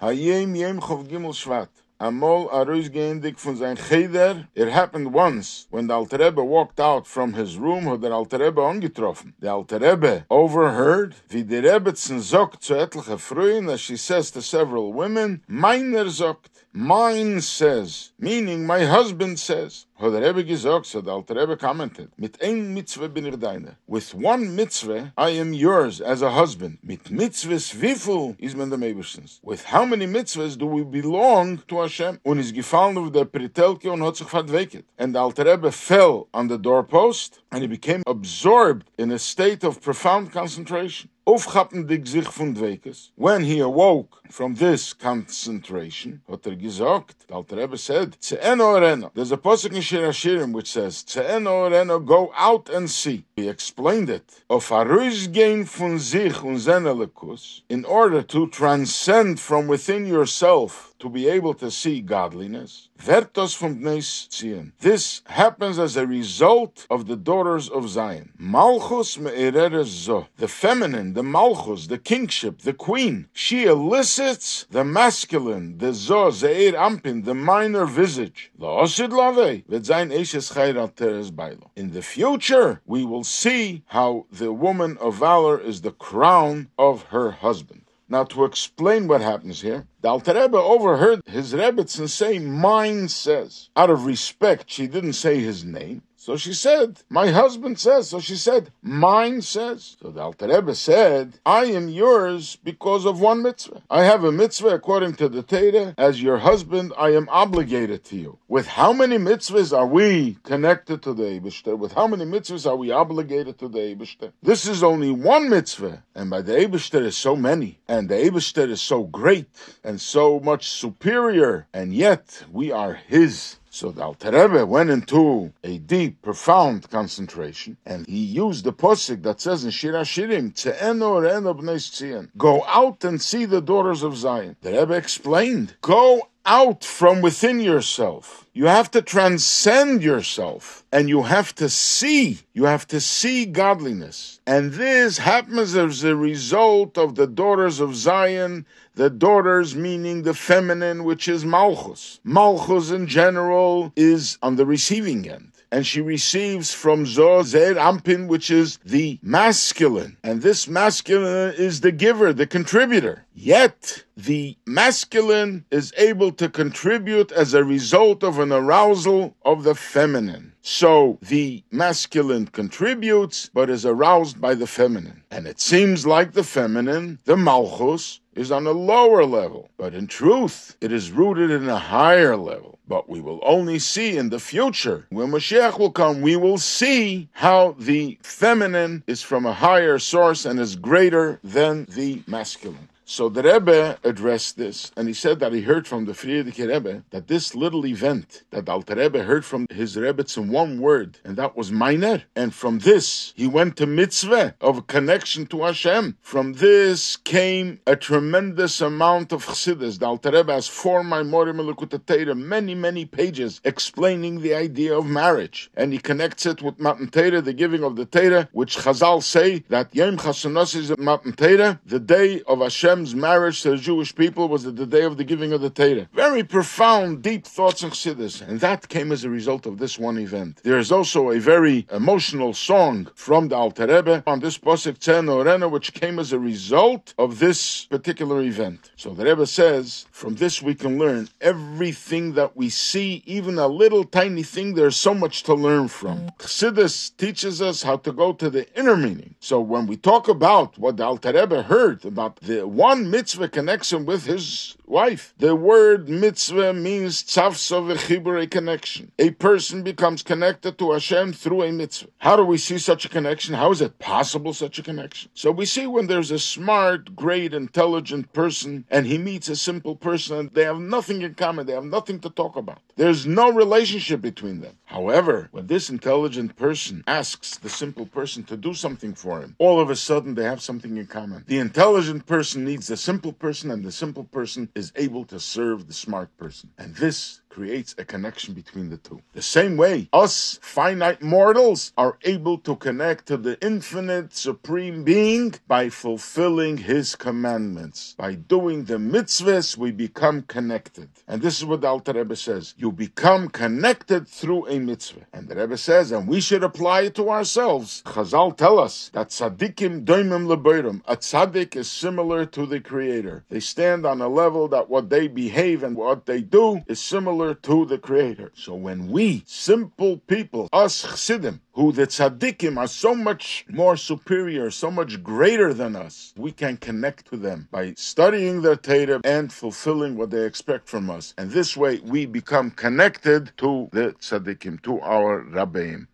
האיים חוב ח"ג שבט. Amol von sein Cheder. It happened once when the Alter Rebbe walked out from his room, hat der Alter Rebbe angetroffen. The Alter Rebbe overheard, wie der Rebbetzen sagt zu etliche Frühen, as she says to several women, meiner sagt, Mine says, meaning my husband says. Hat der Rebbe gesagt, so der Alter Rebbe commented, mit ein Mitzvah bin ich deine. With one Mitzvah, I am yours as a husband. Mit Mitzvahs wieviel is man Eberstens? With how many Mitzvahs do we belong to Hashem? Und ist gefallen auf der Pritelke und hat sich verdwecket. And the Alter Rebbe fell on the doorpost and he became absorbed in a state of profound concentration. Aufgappendig sich von Dwekes. When he awoke from this concentration, hat er gesagt, Alter Rebbe said, Tze'eno reno. There's a posuk in Shir Hashirim which says, Tze'eno reno, go out and see. He explained it. Of Arush gain von sich und Zenelekus, in order to transcend from within yourself to be able to see godliness. Vertos from Bnei Zion. This happens as a result of the daughters of Zion. Malchus me'ereres zo. The feminine, the Malchus, the kingship, the queen. She elicits the masculine, the zo, ze'er ampin, the minor visage. In the future, we will see how the woman of valor is the crown of her husband. Now, to explain what happens here, the Alter Rebbe overheard his Rebbitzin say, mine says. Out of respect, she didn't say his name. So she said, my husband says. So she said, mine says. So the Alter Rebbe said, I am yours because of one mitzvah. I have a mitzvah according to the Torah. As your husband, I am obligated to you. With how many mitzvahs are we connected to the Eibishter? With how many mitzvahs are we obligated to the Eibishter? This is only one mitzvah. And by the Eibishter is so many. And the Eibishter is so great and so much superior. And yet we are his. So the Alter Rebbe went into a deep, profound concentration, and he used the posik that says in Shir Hashirim. Go out and see the daughters of Zion. The Rebbe explained, "Go out from within yourself. You have to transcend yourself and you have to see, you have to see godliness. And this happens as a result of the daughters of Zion, the daughters meaning the feminine, which is Malchus. Malchus in general is on the receiving end and she receives from Zor Zer Ampin, which is the masculine. And this masculine is the giver, the contributor. Yet, the masculine is able to contribute as a result of an arousal of the feminine. So the masculine contributes, but is aroused by the feminine. And it seems like the feminine, the malchus, is on a lower level. But in truth, it is rooted in a higher level. But we will only see in the future, when Mashiach will come, we will see how the feminine is from a higher source and is greater than the masculine. So the Rebbe addressed this, and he said that he heard from the Frierdiker Rebbe that this little event that Alter Rebbe heard from his Rebbe in one word, and that was meiner. And from this, he went to mitzvah of connection to Hashem. From this came a tremendous amount of chassidus. The Alter Rebbe has four Maimorim Elukut many, many pages explaining the idea of marriage, and he connects it with Matan Torah, the giving of the Torah, which Chazal say that Yom Chasanos is Matan Torah, the day of Hashem Hashem's marriage to the Jewish people was at the day of the giving of the Torah. Very profound, deep thoughts and Chassidus, and that came as a result of this one event. There is also a very emotional song from the Alter Rebbe on this Posik Tzen Orena, which came as a result of this particular event. So the Rebbe says, from this we can learn everything that we see, even a little tiny thing, there's so much to learn from. Chassidus teaches us how to go to the inner meaning. So when we talk about what the Alter Rebbe heard about the one mitzvah connection with his wife, the word mitzvah means tzavsa v'chibur, a connection. A person becomes connected to Hashem through a mitzvah. How do we see such a connection? How is it possible, such a connection? So we see when there's a smart, great, intelligent person and he meets a simple person and they have nothing in common, they have nothing to talk about. There's no relationship between them. However, when this intelligent person asks the simple person to do something for him, all of a sudden they have something in common. The intelligent person needs the simple person, and the simple person is able to serve the smart person. And this creates a connection between the two. The same way, us finite mortals are able to connect to the infinite supreme being by fulfilling his commandments. By doing the mitzvahs, we become connected. And this is what the Alter Rebbe says. You become connected through a mitzvah. And the Rebbe says, and we should apply it to ourselves. Chazal tell us that tzaddikim doimim leboirim. A tzaddik is similar to the Creator. They stand on a level that what they behave and what they do is similar to the Creator. So when we, simple people, us chassidim, who the tzaddikim are so much more superior, so much greater than us, we can connect to them by studying their Torah and fulfilling what they expect from us. And this way we become connected to the tzaddikim, to our rabbeim.